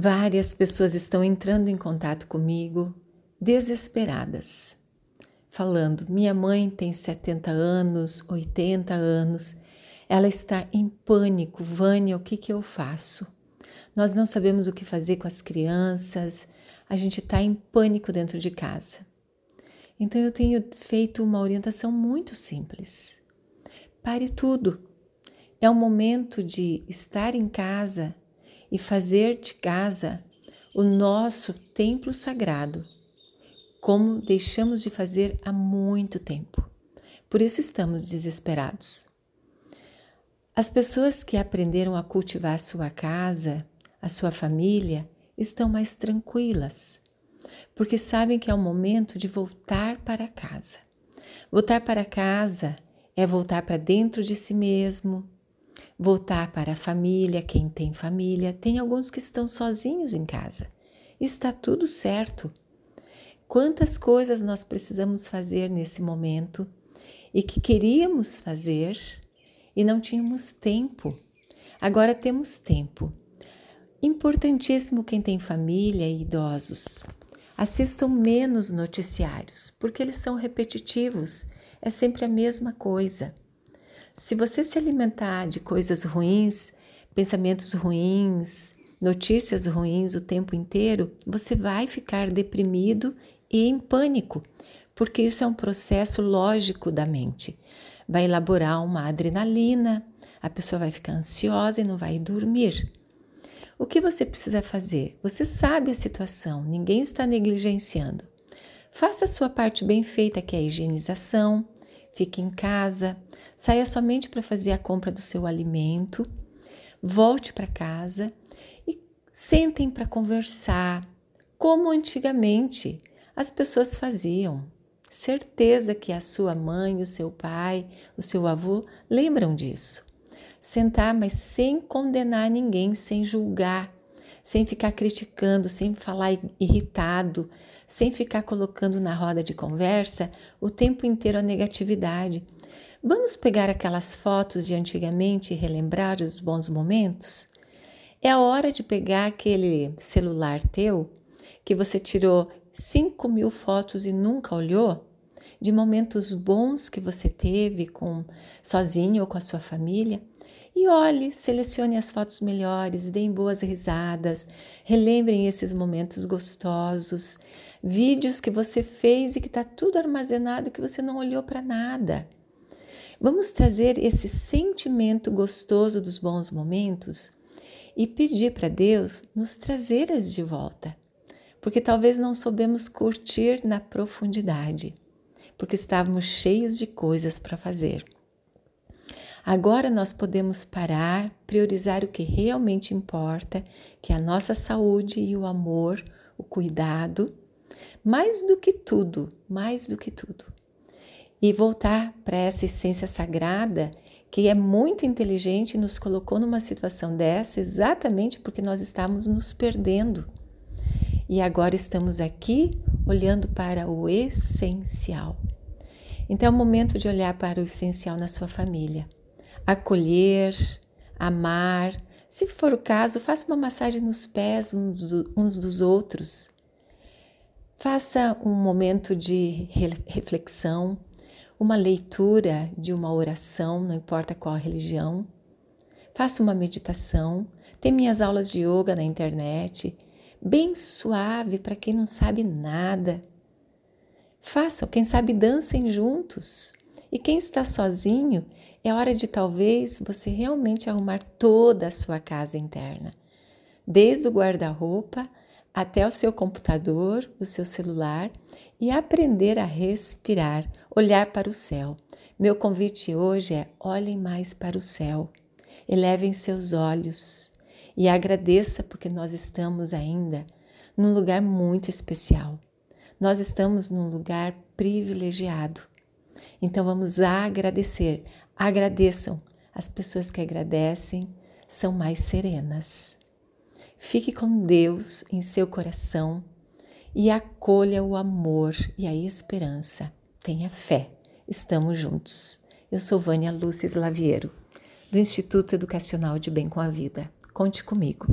Várias pessoas estão entrando em contato comigo desesperadas, falando: minha mãe tem 70 anos, 80 anos, ela está em pânico. Vânia, o que, que eu faço? Nós não sabemos o que fazer com as crianças, a gente está em pânico dentro de casa. Então eu tenho feito uma orientação muito simples. Pare tudo. É o momento de estar em casa e fazer de casa o nosso templo sagrado, como deixamos de fazer há muito tempo. Por isso estamos desesperados. As pessoas que aprenderam a cultivar a sua casa, a sua família, estão mais tranquilas, porque sabem que é o momento de voltar para casa. Voltar para casa é voltar para dentro de si mesmo, voltar para a família, quem tem família. Tem alguns que estão sozinhos em casa. Está tudo certo. Quantas coisas nós precisamos fazer nesse momento e que queríamos fazer e não tínhamos tempo. Agora temos tempo. Importantíssimo quem tem família e idosos. Assistam menos noticiários, porque eles são repetitivos, é sempre a mesma coisa. Se você se alimentar de coisas ruins, pensamentos ruins, notícias ruins o tempo inteiro, você vai ficar deprimido e em pânico, porque isso é um processo lógico da mente. Vai elaborar uma adrenalina, a pessoa vai ficar ansiosa e não vai dormir. O que você precisa fazer? Você sabe a situação, ninguém está negligenciando. Faça a sua parte bem feita, que é a higienização, fique em casa, saia somente para fazer a compra do seu alimento, volte para casa e sentem para conversar, como antigamente as pessoas faziam. Certeza que a sua mãe, o seu pai, o seu avô lembram disso. Sentar, mas sem condenar ninguém, sem julgar, sem ficar criticando, sem falar irritado, sem ficar colocando na roda de conversa o tempo inteiro a negatividade. Vamos pegar aquelas fotos de antigamente e relembrar os bons momentos? É a hora de pegar aquele celular teu que você tirou 5 mil fotos e nunca olhou? De momentos bons que você teve com sozinho ou com a sua família? E olhe, selecione as fotos melhores, deem boas risadas, relembrem esses momentos gostosos, vídeos que você fez e que está tudo armazenado que você não olhou para nada. Vamos trazer esse sentimento gostoso dos bons momentos e pedir para Deus nos trazê-las de volta, porque talvez não soubemos curtir na profundidade, porque estávamos cheios de coisas para fazer. Agora nós podemos parar, priorizar o que realmente importa, que é a nossa saúde e o amor, o cuidado, mais do que tudo, mais do que tudo. E voltar para essa essência sagrada que é muito inteligente e nos colocou numa situação dessa exatamente porque nós estávamos nos perdendo. E agora estamos aqui olhando para o essencial. Então é o momento de olhar para o essencial na sua família acolher, amar. Se for o caso, faça uma massagem nos pés uns dos outros. Faça um momento de reflexão, uma leitura de uma oração, não importa qual religião. Faça uma meditação. Tem minhas aulas de yoga na internet, bem suave para quem não sabe nada. Façam, quem sabe dancem juntos. E quem está sozinho, é hora de talvez você realmente arrumar toda a sua casa interna, desde o guarda-roupa até o seu computador, o seu celular e aprender a respirar, olhar para o céu. Meu convite hoje é: olhem mais para o céu, elevem seus olhos e agradeça porque nós estamos ainda num lugar muito especial. Nós estamos num lugar privilegiado. Então vamos agradecer Agradeçam. As pessoas que agradecem são mais serenas. Fique com Deus em seu coração e acolha o amor e a esperança. Tenha fé. Estamos juntos. Eu sou Vânia Lúcia Slaviero, do Instituto Educacional de Bem com a Vida. Conte comigo.